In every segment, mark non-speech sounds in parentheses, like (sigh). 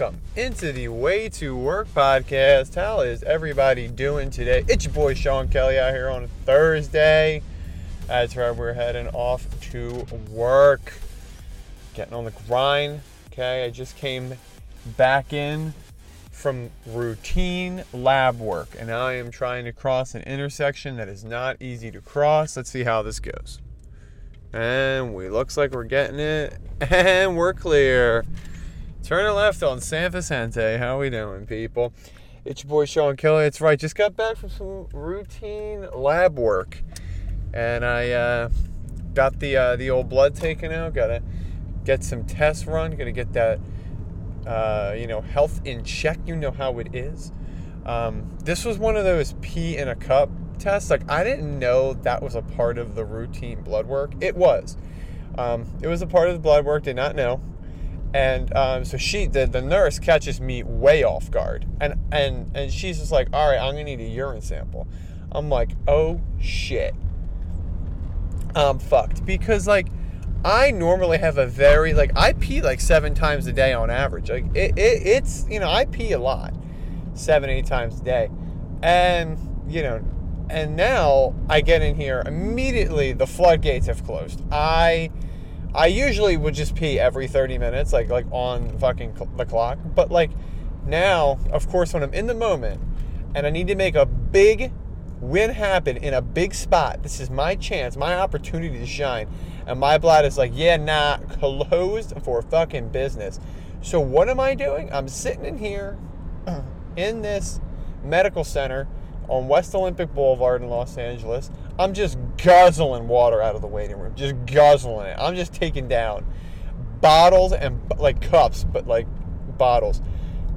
welcome into the Way to Work podcast. How is everybody doing today? It's your boy Sean Kelly out here on a Thursday. That's right, we're heading off to work, getting on the grind. Okay, I just came back in from routine lab work, and I am trying to cross an intersection that is not easy to cross. Let's see how this goes. And we looks like we're getting it, (laughs) and we're clear. Turning left on San Vicente. How we doing, people? It's your boy Sean Kelly. It's right. Just got back from some routine lab work, and I uh, got the uh, the old blood taken out. Gotta get some tests run. Gotta get that uh, you know health in check. You know how it is. Um, this was one of those pee in a cup tests. Like I didn't know that was a part of the routine blood work. It was. Um, it was a part of the blood work. Did not know and um, so she the, the nurse catches me way off guard. And and and she's just like all right i'm gonna need a urine sample. I'm like oh shit. I'm fucked. Because like i normally have a very like i pee like seven times a day on average. Like it, it it's you know i pee a lot. Seven eight times a day. And you know and now i get in here immediately the floodgates have closed. I I usually would just pee every 30 minutes, like like on fucking cl- the clock. But like now, of course, when I'm in the moment and I need to make a big win happen in a big spot, this is my chance, my opportunity to shine. And my blood is like, yeah, nah, (laughs) closed for fucking business. So what am I doing? I'm sitting in here (clears throat) in this medical center on West Olympic Boulevard in Los Angeles. I'm just guzzling water out of the waiting room, just guzzling it. I'm just taking down bottles and like cups, but like bottles,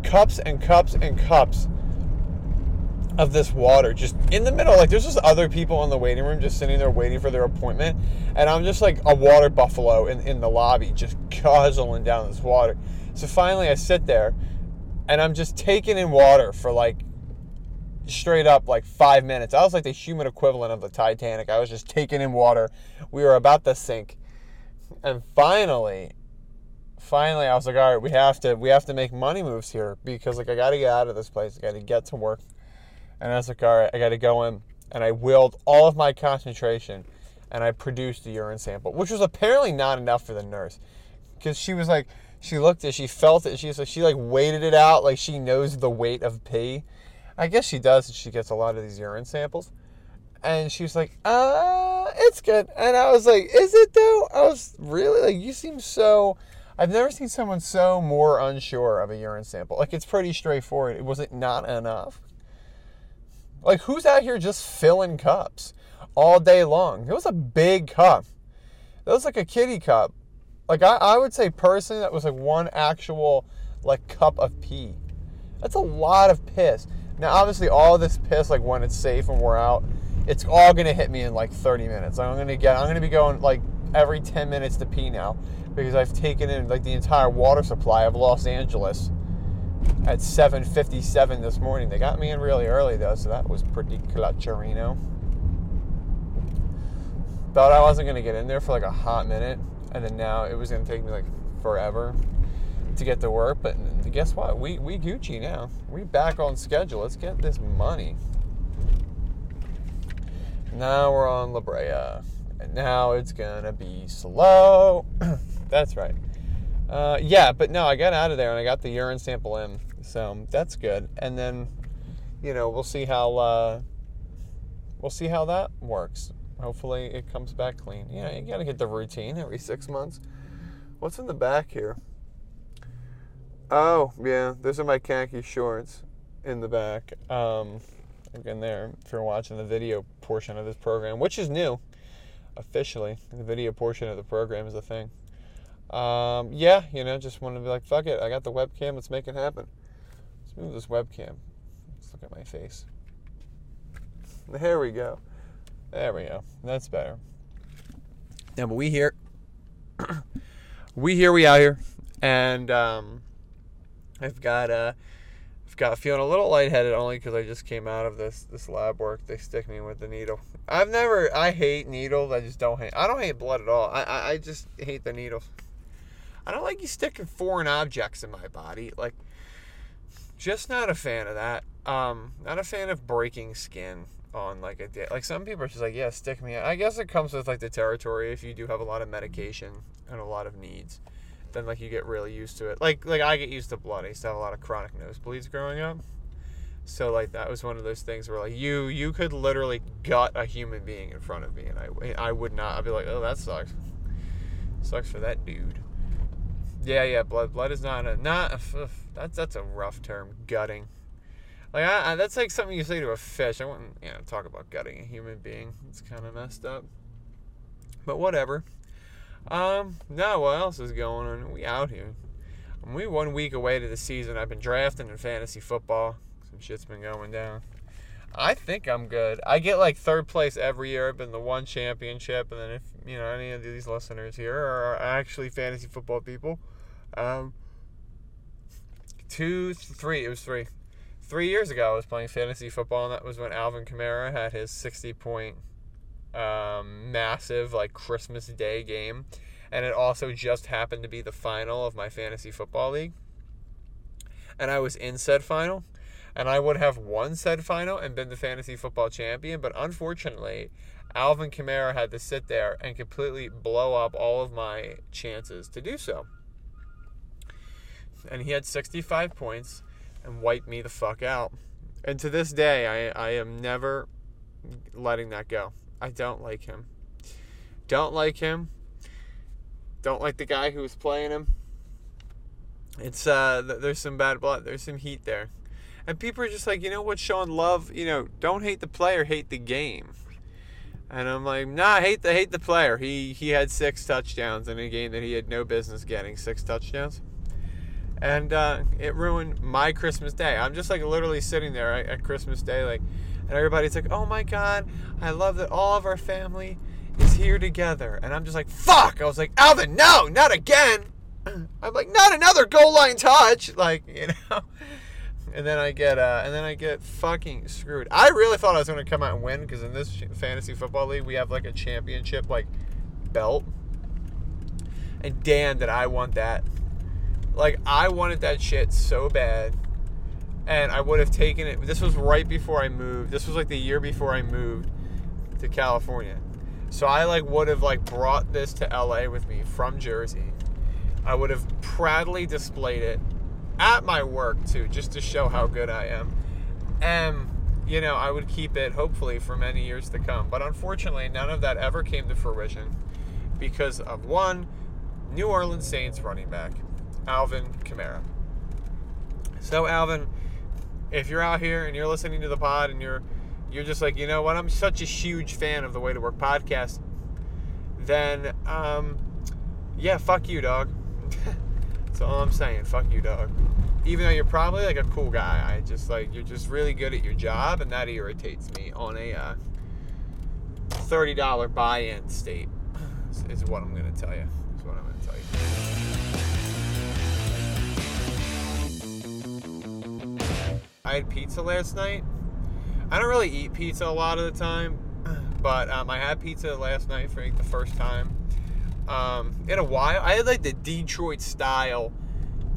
cups and cups and cups of this water just in the middle. Like there's just other people in the waiting room just sitting there waiting for their appointment, and I'm just like a water buffalo in, in the lobby, just guzzling down this water. So finally, I sit there, and I'm just taking in water for like straight up like five minutes. I was like the human equivalent of the Titanic. I was just taking in water. We were about to sink. And finally, finally I was like, all right, we have to we have to make money moves here because like I gotta get out of this place. I gotta get to work. And I was like, all right, I gotta go in. And I willed all of my concentration and I produced a urine sample, which was apparently not enough for the nurse. Because she was like, she looked at, she felt it, she was like, she like weighted it out like she knows the weight of pee I guess she does, and she gets a lot of these urine samples. And she was like, uh, it's good. And I was like, is it though? I was really like, you seem so. I've never seen someone so more unsure of a urine sample. Like, it's pretty straightforward. Was it not enough? Like, who's out here just filling cups all day long? It was a big cup. That was like a kitty cup. Like, I, I would say personally, that was like one actual, like, cup of pee. That's a lot of piss. Now, obviously, all this piss, like when it's safe and we're out, it's all gonna hit me in like 30 minutes. I'm gonna get, I'm gonna be going like every 10 minutes to pee now because I've taken in like the entire water supply of Los Angeles at 7:57 this morning. They got me in really early though, so that was pretty clutcherino. Thought I wasn't gonna get in there for like a hot minute, and then now it was gonna take me like forever to get to work. But guess what? We we Gucci now. We back on schedule. Let's get this money. Now we're on La Brea. And now it's gonna be slow. (clears throat) that's right. Uh, yeah, but no, I got out of there and I got the urine sample in, so that's good. And then, you know, we'll see how uh, we'll see how that works. Hopefully, it comes back clean. Yeah, you gotta get the routine every six months. What's in the back here? Oh, yeah. Those are my khaki shorts in the back. Um, again, there, if you're watching the video portion of this program, which is new officially, the video portion of the program is a thing. Um, yeah, you know, just want to be like, fuck it. I got the webcam. Let's make it happen. Let's move this webcam. Let's look at my face. There we go. There we go. That's better. Yeah, but we here. (coughs) we here, we out here. And, um, I've got uh, I've got feeling a little lightheaded only because I just came out of this this lab work. They stick me with the needle. I've never I hate needles. I just don't hate. I don't hate blood at all. I I, I just hate the needles. I don't like you sticking foreign objects in my body. Like just not a fan of that. Um, not a fan of breaking skin on like a day. Like some people are just like, yeah, stick me. I guess it comes with like the territory. If you do have a lot of medication and a lot of needs, then like you get really used to it. Like like I get used to blood. I used to have a lot of chronic nosebleeds growing up. So like that was one of those things where like you you could literally gut a human being in front of me, and I I would not. I'd be like, oh that sucks. Sucks for that dude. Yeah, yeah. Blood blood is not a not. A, that's that's a rough term. Gutting. Like I, I, that's like something you say to a fish. I wouldn't you know talk about gutting a human being. It's kind of messed up. But whatever. Um, no, what else is going on? We out here. We one week away to the season. I've been drafting in fantasy football. Some shit's been going down. I think I'm good. I get like third place every year. I've been the one championship, and then if you know any of these listeners here are actually fantasy football people, um, two, three. It was three. Three years ago, I was playing fantasy football, and that was when Alvin Kamara had his 60 point um, massive like Christmas Day game, and it also just happened to be the final of my fantasy football league, and I was in said final and I would have won said final and been the fantasy football champion. But unfortunately, Alvin Kamara had to sit there and completely blow up all of my chances to do so. And he had 65 points and wiped me the fuck out. And to this day, I, I am never letting that go. I don't like him. Don't like him. Don't like the guy who was playing him. It's uh, there's some bad blood. There's some heat there. And people are just like, you know what, Sean, love, you know, don't hate the player, hate the game. And I'm like, nah, hate the hate the player. He he had six touchdowns in a game that he had no business getting six touchdowns, and uh, it ruined my Christmas day. I'm just like literally sitting there at, at Christmas Day, like, and everybody's like, oh my God, I love that all of our family is here together, and I'm just like, fuck. I was like, Alvin, no, not again. (clears throat) I'm like, not another goal line touch, (laughs) like you know and then I get uh, and then I get fucking screwed. I really thought I was going to come out and win because in this fantasy football league we have like a championship like belt, and damn did I want that. Like I wanted that shit so bad, and I would have taken it. This was right before I moved. This was like the year before I moved to California, so I like would have like brought this to LA with me from Jersey. I would have proudly displayed it at my work too, just to show how good I am. And you know, I would keep it hopefully for many years to come. But unfortunately, none of that ever came to fruition because of one New Orleans Saints running back, Alvin Kamara. So Alvin, if you're out here and you're listening to the pod and you're you're just like, you know what, I'm such a huge fan of the Way to Work podcast, then um, yeah, fuck you, dog. (laughs) That's all I'm saying. Fuck you, dog. Even though you're probably like a cool guy, I just like you're just really good at your job, and that irritates me on a uh, thirty dollar buy-in state. Is, is what I'm gonna tell you. Is what I'm gonna tell you. I had pizza last night. I don't really eat pizza a lot of the time, (clears throat) but um, I had pizza last night for like, the first time um, in a while. I had like the Detroit style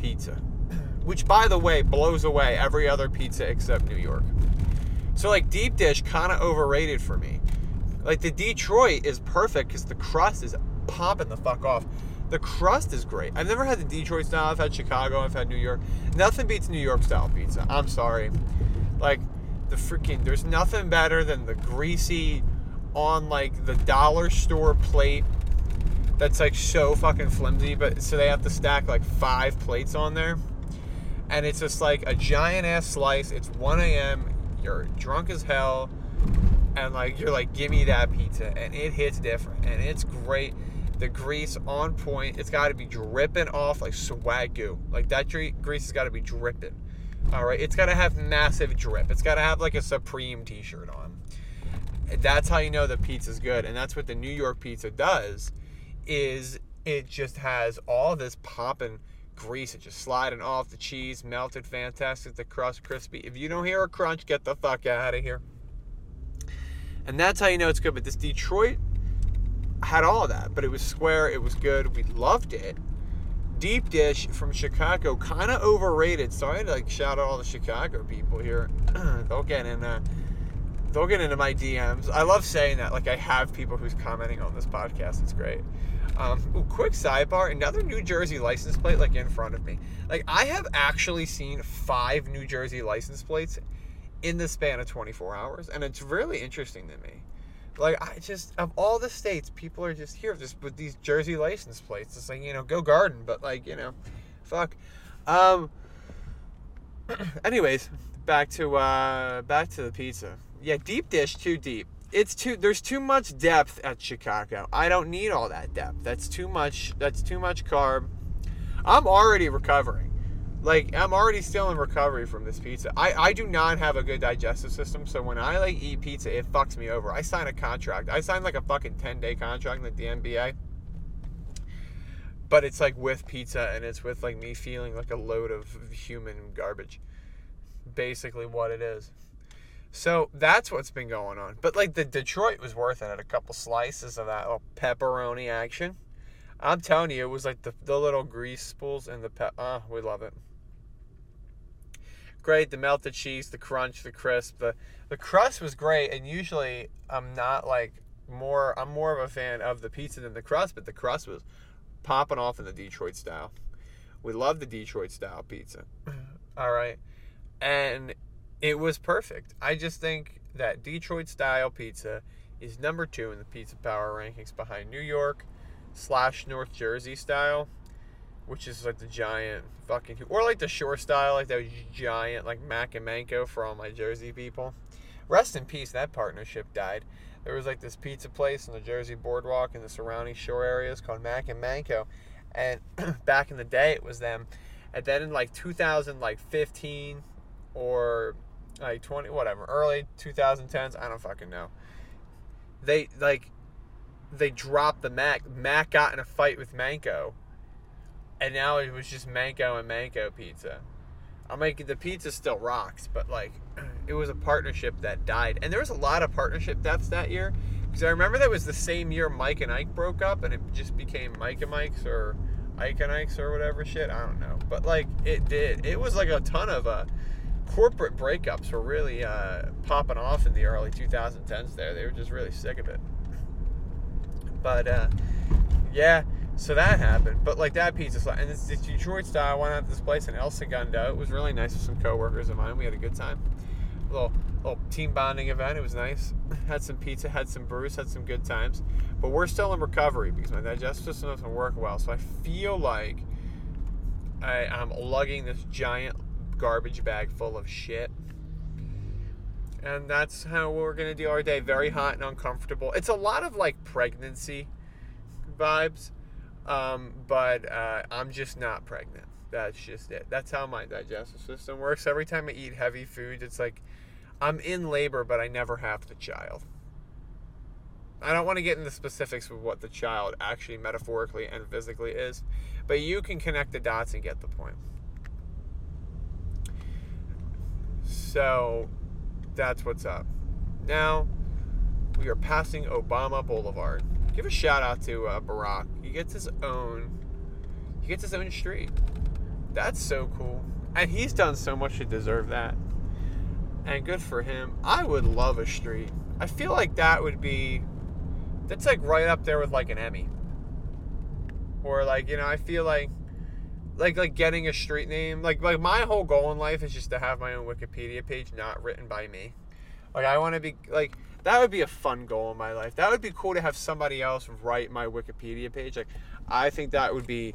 pizza, (clears throat) which by the way blows away every other pizza except New York. So like deep dish kind of overrated for me. Like the Detroit is perfect because the crust is popping the fuck off. The crust is great. I've never had the Detroit style. I've had Chicago. I've had New York. Nothing beats New York style pizza. I'm sorry. Like the freaking there's nothing better than the greasy on like the dollar store plate that's like so fucking flimsy, but so they have to stack like five plates on there. And it's just like a giant ass slice. It's 1 a.m. You're drunk as hell. And like you're like, give me that pizza. And it hits different. And it's great. The grease on point. It's got to be dripping off like swagoo. Like that grease has got to be dripping. All right. It's got to have massive drip. It's got to have like a Supreme t shirt on. That's how you know the pizza's good. And that's what the New York pizza does is it just has all this popping grease. It just sliding off the cheese, melted, fantastic. The crust crispy. If you don't hear a crunch, get the fuck out of here. And that's how you know it's good. But this Detroit had all of that, but it was square. It was good. We loved it. Deep dish from Chicago, kind of overrated. Sorry to like shout out all the Chicago people here. (clears throat) they'll get in. Uh, they'll get into my DMs. I love saying that. Like I have people who's commenting on this podcast. It's great. Um, ooh, quick sidebar: another New Jersey license plate, like in front of me. Like I have actually seen five New Jersey license plates in the span of 24 hours, and it's really interesting to me. Like I just of all the states, people are just here just with these Jersey license plates. It's like you know, go garden, but like you know, fuck. Um. (clears throat) anyways, back to uh back to the pizza. Yeah, deep dish too deep. It's too there's too much depth at Chicago. I don't need all that depth. That's too much. That's too much carb. I'm already recovering like I'm already still in recovery from this pizza. I, I do not have a good digestive system, so when I like eat pizza, it fucks me over. I sign a contract. I signed like a fucking 10 day contract with the NBA. But it's like with pizza and it's with like me feeling like a load of human garbage. Basically what it is. So that's what's been going on. But like the Detroit was worth it. At a couple slices of that little pepperoni action. I'm telling you, it was like the, the little grease spools and the pep. Ah, we love it great. The melted cheese, the crunch, the crisp, the the crust was great. And usually I'm not like more. I'm more of a fan of the pizza than the crust, but the crust was popping off in the Detroit style. We love the Detroit style pizza. (laughs) All right, and it was perfect. I just think that Detroit style pizza is number two in the pizza power rankings behind New York slash North Jersey style which is like the giant fucking, or like the shore style, like those giant like Mack and Manco for all my Jersey people. Rest in peace, that partnership died. There was like this pizza place on the Jersey Boardwalk and the surrounding shore areas called Mack and Manco, and (clears throat) back in the day it was them. And then in like 2015 or like 20 whatever early 2010s I don't fucking know. They like they dropped the Mack. Mack got in a fight with Manco and now it was just Manco and Manco pizza. I'm like the pizza still rocks, but like (clears throat) it was a partnership that died, and there was a lot of partnership deaths that year. Because I remember that was the same year Mike and Ike broke up, and it just became Mike and Mike's or Ike and Ike's or whatever shit. I don't know, but like it did. It was like a ton of uh, corporate breakups were really uh, popping off in the early 2010s. There, they were just really sick of it. But uh, yeah, so that happened, but like that pizza and it's, it's Detroit style. I went out to this place in El Segundo. It was really nice with some coworkers of mine. We had a good time. A little little team bonding event. It was nice. (laughs) Had some pizza, had some brews, had some good times. But we're still in recovery because my digestive system doesn't work well. So I feel like I, I'm lugging this giant garbage bag full of shit. And that's how we're gonna do our day. Very hot and uncomfortable. It's a lot of like pregnancy vibes um, but uh, I'm just not pregnant. That's just it. That's how my digestive system works. Every time I eat heavy foods, it's like I'm in labor, but I never have the child. I don't want to get into specifics of what the child actually metaphorically and physically is, but you can connect the dots and get the point. So that's what's up. Now we are passing Obama Boulevard give a shout out to uh, Barack. He gets his own. He gets his own street. That's so cool, and he's done so much to deserve that. And good for him. I would love a street. I feel like that would be. That's like right up there with like an Emmy. Or like you know, I feel like like like getting a street name like like my whole goal in life is just to have my own wikipedia page not written by me like i want to be like that would be a fun goal in my life. That would be cool to have somebody else write my Wikipedia page. Like, I think that would be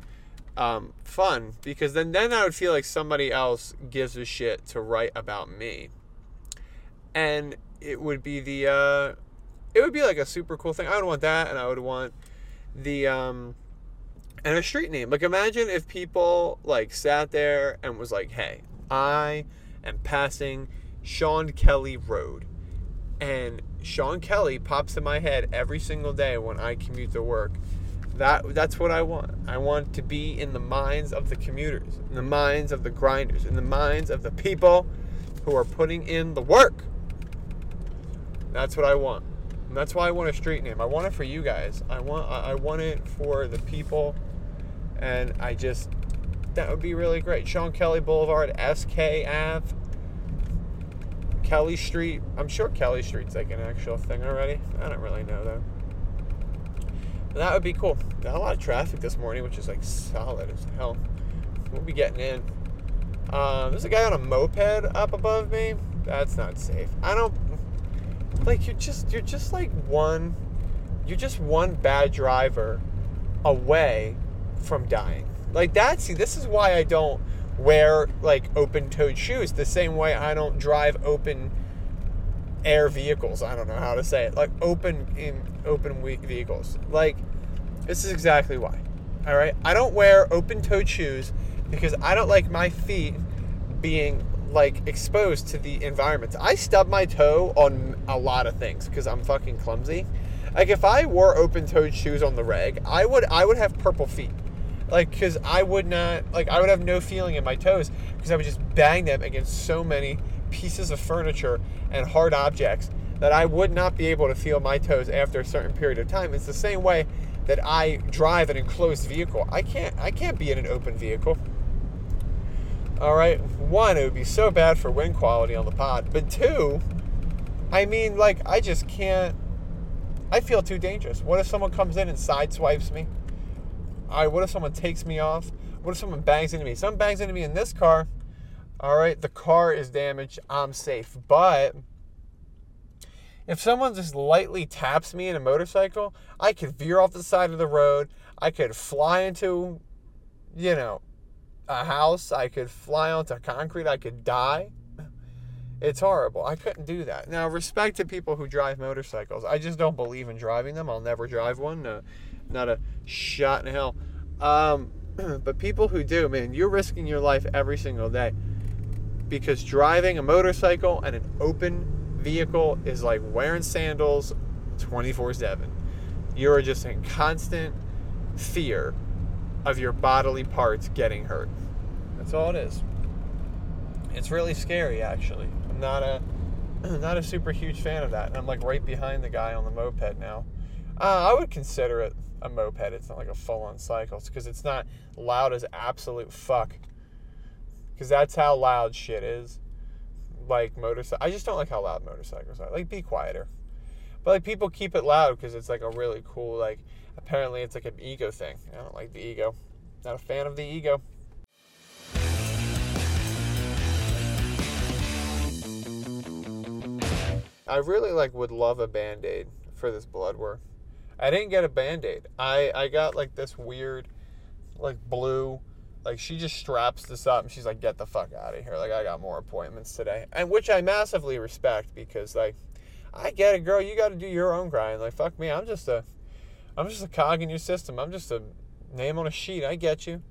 um, fun because then then I would feel like somebody else gives a shit to write about me, and it would be the uh, it would be like a super cool thing. I would want that, and I would want the um, and a street name. Like, imagine if people like sat there and was like, "Hey, I am passing Sean Kelly Road." and Sean Kelly pops in my head every single day when I commute to work. That that's what I want. I want to be in the minds of the commuters, in the minds of the grinders, in the minds of the people who are putting in the work. That's what I want. And that's why I want a street name. I want it for you guys. I want I want it for the people And I just, that would be really great. Sean Kelly Boulevard, SK Ave, Kelly Street. I'm sure Kelly Street's like an actual thing already. I don't really know though. That would be cool. Not a lot of traffic this morning, which is like solid as hell. We'll be getting in. Um, there's a guy on a moped up above me. That's not safe. I don't like you're just you're just like one you're just one bad driver away from dying. Like that, see, this is why I don't wear like open-toed shoes the same way I don't drive open air vehicles. I don't know how to say it. Like open in open vehicles. Like this is exactly why. All right? I don't wear open-toed shoes because I don't like my feet being like exposed to the environment. I stub my toe on a lot of things because I'm fucking clumsy. Like if I wore open-toed shoes on the reg, I would I would have purple feet. Like cuz I would not like I would have no feeling in my toes because I would just bang them against so many pieces of furniture and hard objects that I would not be able to feel my toes after a certain period of time. It's the same way that I drive an enclosed vehicle. I can't I can't be in an open vehicle. All right, one, it would be so bad for wind quality on the pod, but two, I mean, like I just can't. I feel too dangerous. What if someone comes in and sideswipes me? All right, what if someone takes me off? What if someone bangs into me? Someone bangs into me in this car. All right, the car is damaged. I'm safe, but if someone just lightly taps me in a motorcycle, I could veer off the side of the road. I could fly into, you know, a house. I could fly onto concrete. I could die. It's horrible. I couldn't do that. Now, respect to people who drive motorcycles. I just don't believe in driving them. I'll never drive one. No, not a shot in hell. Um, (clears throat) but people who do, man, you're risking your life every single day because driving a motorcycle and an open vehicle is like wearing sandals 24 7. You're just in constant fear of your bodily parts getting hurt. That's all it is. It's really scary, actually. I'm not a (clears throat) not a super huge fan of that. And I'm like right behind the guy on the moped now. Uh, I would consider it a moped. It's not like a full-on cycle because it's not loud as absolute fuck. Because that's how loud shit is. Like motorcycle. I just don't like how loud motorcycles are. Like be quieter. But like people keep it loud because it's like a really cool like apparently it's like an ego thing. I don't like the ego. Not a fan of the ego. I really like would love a band-aid for this blood work. I didn't get a band-aid. I, I got like this weird like blue like she just straps this up and she's like get the fuck out of here like i got more appointments today and which i massively respect because like i get it girl you got to do your own grind like fuck me i'm just a I'm just a cog in your system. I'm just a name on a sheet. I get you.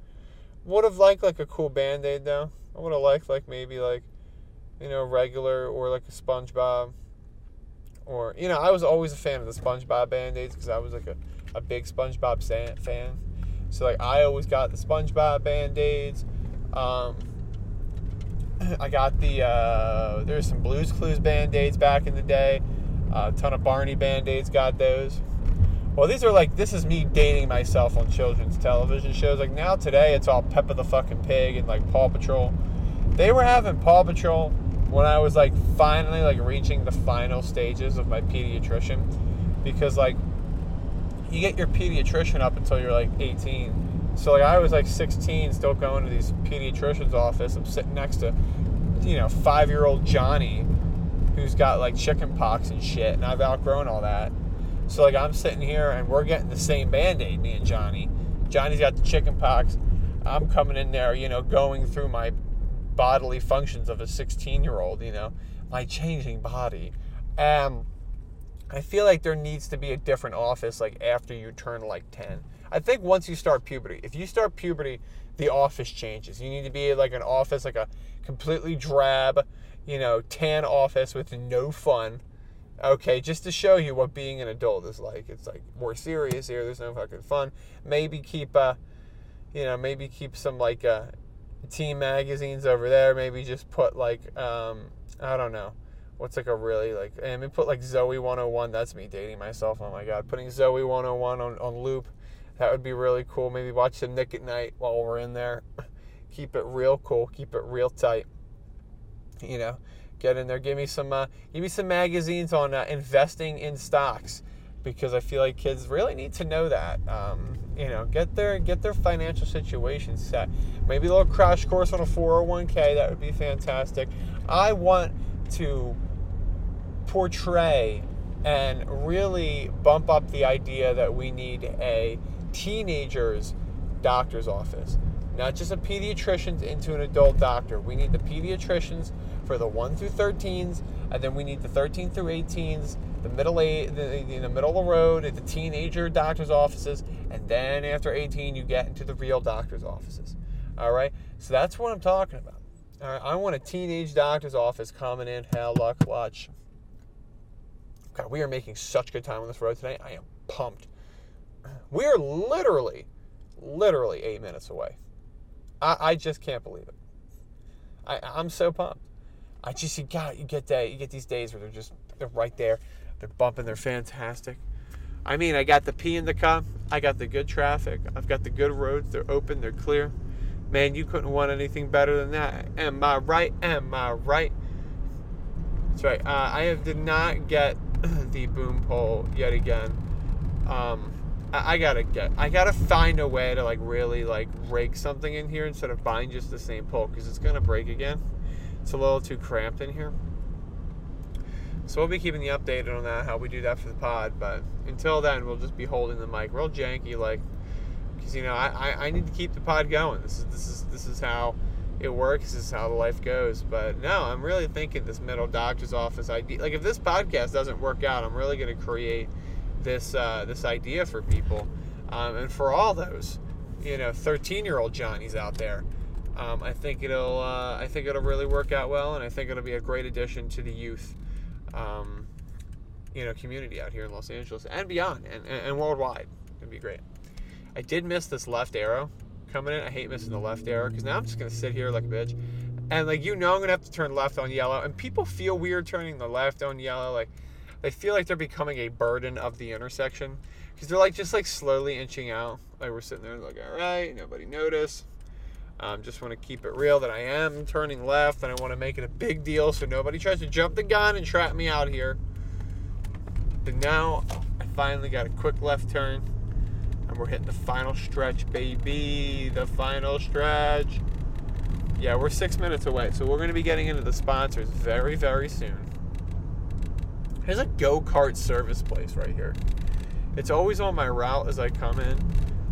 Would have liked like a cool band aid though. I would have liked like maybe like, you know, regular or like a SpongeBob. Or you know, I was always a fan of the SpongeBob band aids because I was like a, a big SpongeBob fan. So like I always got the SpongeBob band aids. Um, (clears throat) I got the uh, there's some Blues Clues band aids back in the day. Uh, a ton of Barney band aids got those. Well, these are like this is me dating myself on children's television shows. Like now today, it's all Peppa the fucking Pig and like Paw Patrol. They were having Paw Patrol when I was like finally like reaching the final stages of my pediatrician, because like you get your pediatrician up until you're like 18. So like I was like 16, still going to these pediatrician's office. I'm sitting next to, you know, five year old Johnny, who's got like chicken pox and shit, and I've outgrown all that. So like I'm sitting here and we're getting the same band-aid, me and Johnny. Johnny's got the chicken pox. I'm coming in there, you know, going through my bodily functions of a 16 year old, you know, my changing body. Um, I feel like there needs to be a different office like after you turn like 10. I think once you start puberty, if you start puberty, the office changes. You need to be like an office, like a completely drab, you know, tan office with no fun Okay, just to show you what being an adult is like. It's like more serious here. There's no fucking fun. Maybe keep, uh, you know, maybe keep some like uh, teen magazines over there. Maybe just put like, um, I don't know, what's like a really like, and maybe put like Zoey 101. That's me dating myself. Oh my god, putting Zoey 101 on on loop. That would be really cool. Maybe watch some Nick at Night while we're in there. (laughs) keep it real cool. Keep it real tight. You know, get in there. Give me some. Uh, give me some magazines on uh, investing in stocks because I feel like kids really need to know that. Um, you know, get their get their financial situation set. Maybe a little crash course on a 401k. That would be fantastic. I want to portray and really bump up the idea that we need a teenager's doctor's office, not just a pediatrician's into an adult doctor. We need the pediatricians for the 1 through 13s, and then we need the 13 through 18s, the middle age, the, the middle of the road at the teenager doctor's offices, and then after 18 you get into the real doctor's offices. All right, so that's what I'm talking about. All right, I want a teenage doctor's office coming in hella clutch. God, we are making such good time on this road today. I am pumped. We are literally, literally eight minutes away. I, I just can't believe it. I, I'm so pumped. I just you got you get that you get these days where they're just they're right there, they're bumping, they're fantastic. I mean, I got the P in the cup, I got the good traffic, I've got the good roads, they're open, they're clear. Man, you couldn't want anything better than that. Am I right? Am I right? That's right. Uh, I have, did not get (clears throat) the boom pole yet again. Um, I, I, gotta get. I gotta find a way to like really like rig something in here instead of buying just the same pole because it's gonna break again. It's a little too cramped in here. So we'll be keeping you updated on that, how we do that for the pod. But until then, we'll just be holding the mic real janky, like, because you know I, I, I need to keep the pod going. This is this is this is how it works. This is how life goes. But no, I'm really thinking this middle doctor's office idea. Like if this podcast doesn't work out, I'm really to create this uh, this idea for people, um, and for all those, you know, 13 year old Johnnies out there um, I think it'll uh, I think it'll really work out well, and I think it'll be a great addition to the youth, um, you know, community out here in Los Angeles and beyond, and, and, and worldwide. It'd be great. I did miss this left arrow coming in. I hate missing the left arrow because now I'm just gonna sit here like a bitch, and like you know I'm gonna have to turn left on yellow, and people feel weird turning the left on yellow, like they feel like they're becoming a burden of the intersection because they're like just like slowly inching out. Like we're sitting there like, all right, nobody noticed. Um, just want to keep it real that I am turning left and I want to make it a big deal so nobody tries to jump the gun and trap me out here. But now I finally got a quick left turn and we're hitting the final stretch, baby. The final stretch. Yeah, we're six minutes away, so we're going to be getting into the sponsors very, very soon. There's a go kart service place right here. It's always on my route as I come in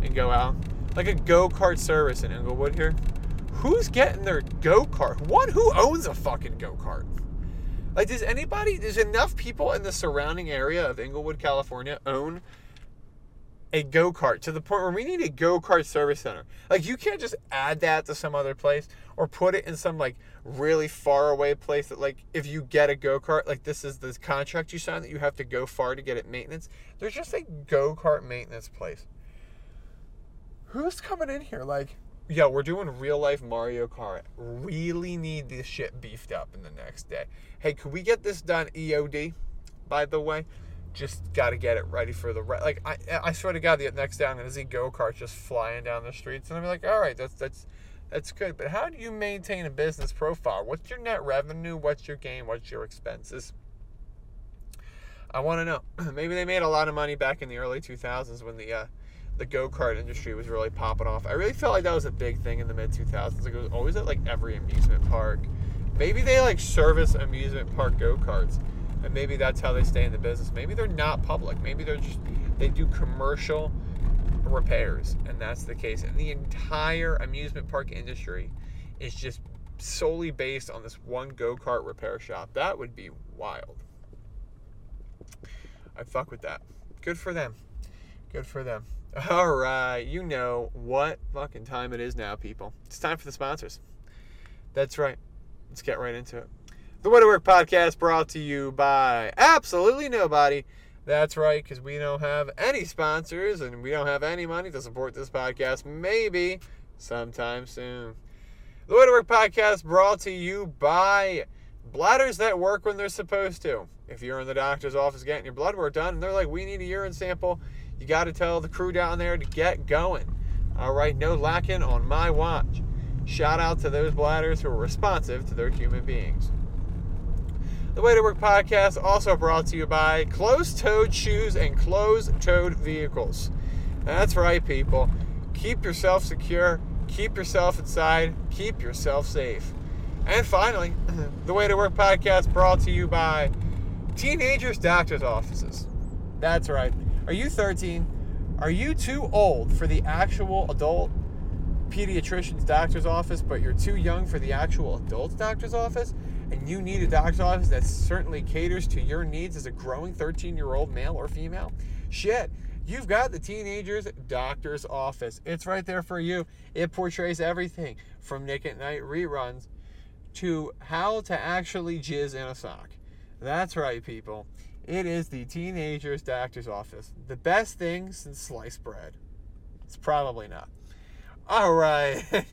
and go out like a go kart service in Inglewood here. Who's getting their go kart? One, who owns a fucking go kart? Like, does anybody, there's enough people in the surrounding area of Inglewood, California own a go kart to the point where we need a go kart service center. Like, you can't just add that to some other place or put it in some, like, really far away place that, like, if you get a go kart, like, this is the contract you sign that you have to go far to get it maintenance. There's just a go kart maintenance place who's coming in here? Like, yeah, we're doing real life Mario Kart. Really need this shit beefed up in the next day. Hey, could we get this done EOD? By the way, just got to get it ready for the re- like. I I swear to God, the next day I'm gonna see go karts just flying down the streets, and I'm like, all right, that's that's that's good. But how do you maintain a business profile? What's your net revenue? What's your gain? What's your expenses? I want to know. (clears throat) Maybe they made a lot of money back in the early 2000s when the uh, the go kart industry was really popping off. I really felt like that was a big thing in the mid 2000s. Like it was always at like every amusement park. Maybe they like service amusement park go karts, and maybe that's how they stay in the business. Maybe they're not public. Maybe they're just they do commercial repairs, and that's the case. And the entire amusement park industry is just solely based on this one go kart repair shop. That would be wild. I fuck with that. Good for them. Good for them. All right, you know what fucking time it is now, people. It's time for the sponsors. That's right. Let's get right into it. The Way to Work podcast brought to you by absolutely nobody. That's right, because we don't have any sponsors and we don't have any money to support this podcast. Maybe sometime soon. The Way to Work podcast brought to you by bladders that work when they're supposed to. If you're in the doctor's office getting your blood work done and they're like, we need a urine sample, You got to tell the crew down there to get going. All right, no lacking on my watch. Shout out to those bladders who are responsive to their human beings. The Way to Work podcast also brought to you by closed toed shoes and closed toed vehicles. That's right, people. Keep yourself secure, keep yourself inside, keep yourself safe. And finally, (clears throat) the Way to Work podcast brought to you by Teenagers Doctors Offices. That's right. Are you 13? Are you too old for the actual adult pediatrician's doctor's office, but you're too young for the actual adult doctor's office? And you need a doctor's office that certainly caters to your needs as a growing 13 year old male or female? Shit. You've got the teenager's doctor's office. It's right there for you. It portrays everything from Nick at Night reruns to how to actually jizz in a sock. That's right, people. It is the teenager's doctor's office. The best thing since sliced bread. It's probably not. All right. (laughs)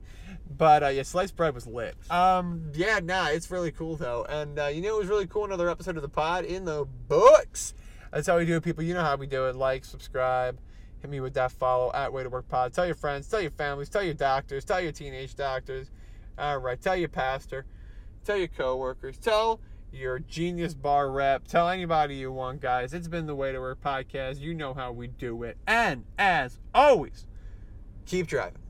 but uh, yeah, sliced bread was lit. Um, yeah, nah, it's really cool though. And uh, you know, it was really cool. Another episode of the pod in the books. That's how we do it, people. You know how we do it. Like, subscribe, hit me with that follow at Way to Work Pod. Tell your friends, tell your families, tell your doctors, tell your teenage doctors. All right, tell your pastor, tell your coworkers, tell your genius bar rep. Tell anybody you want, guys. It's been the Way to Work podcast. You know how we do it. And as always, keep driving.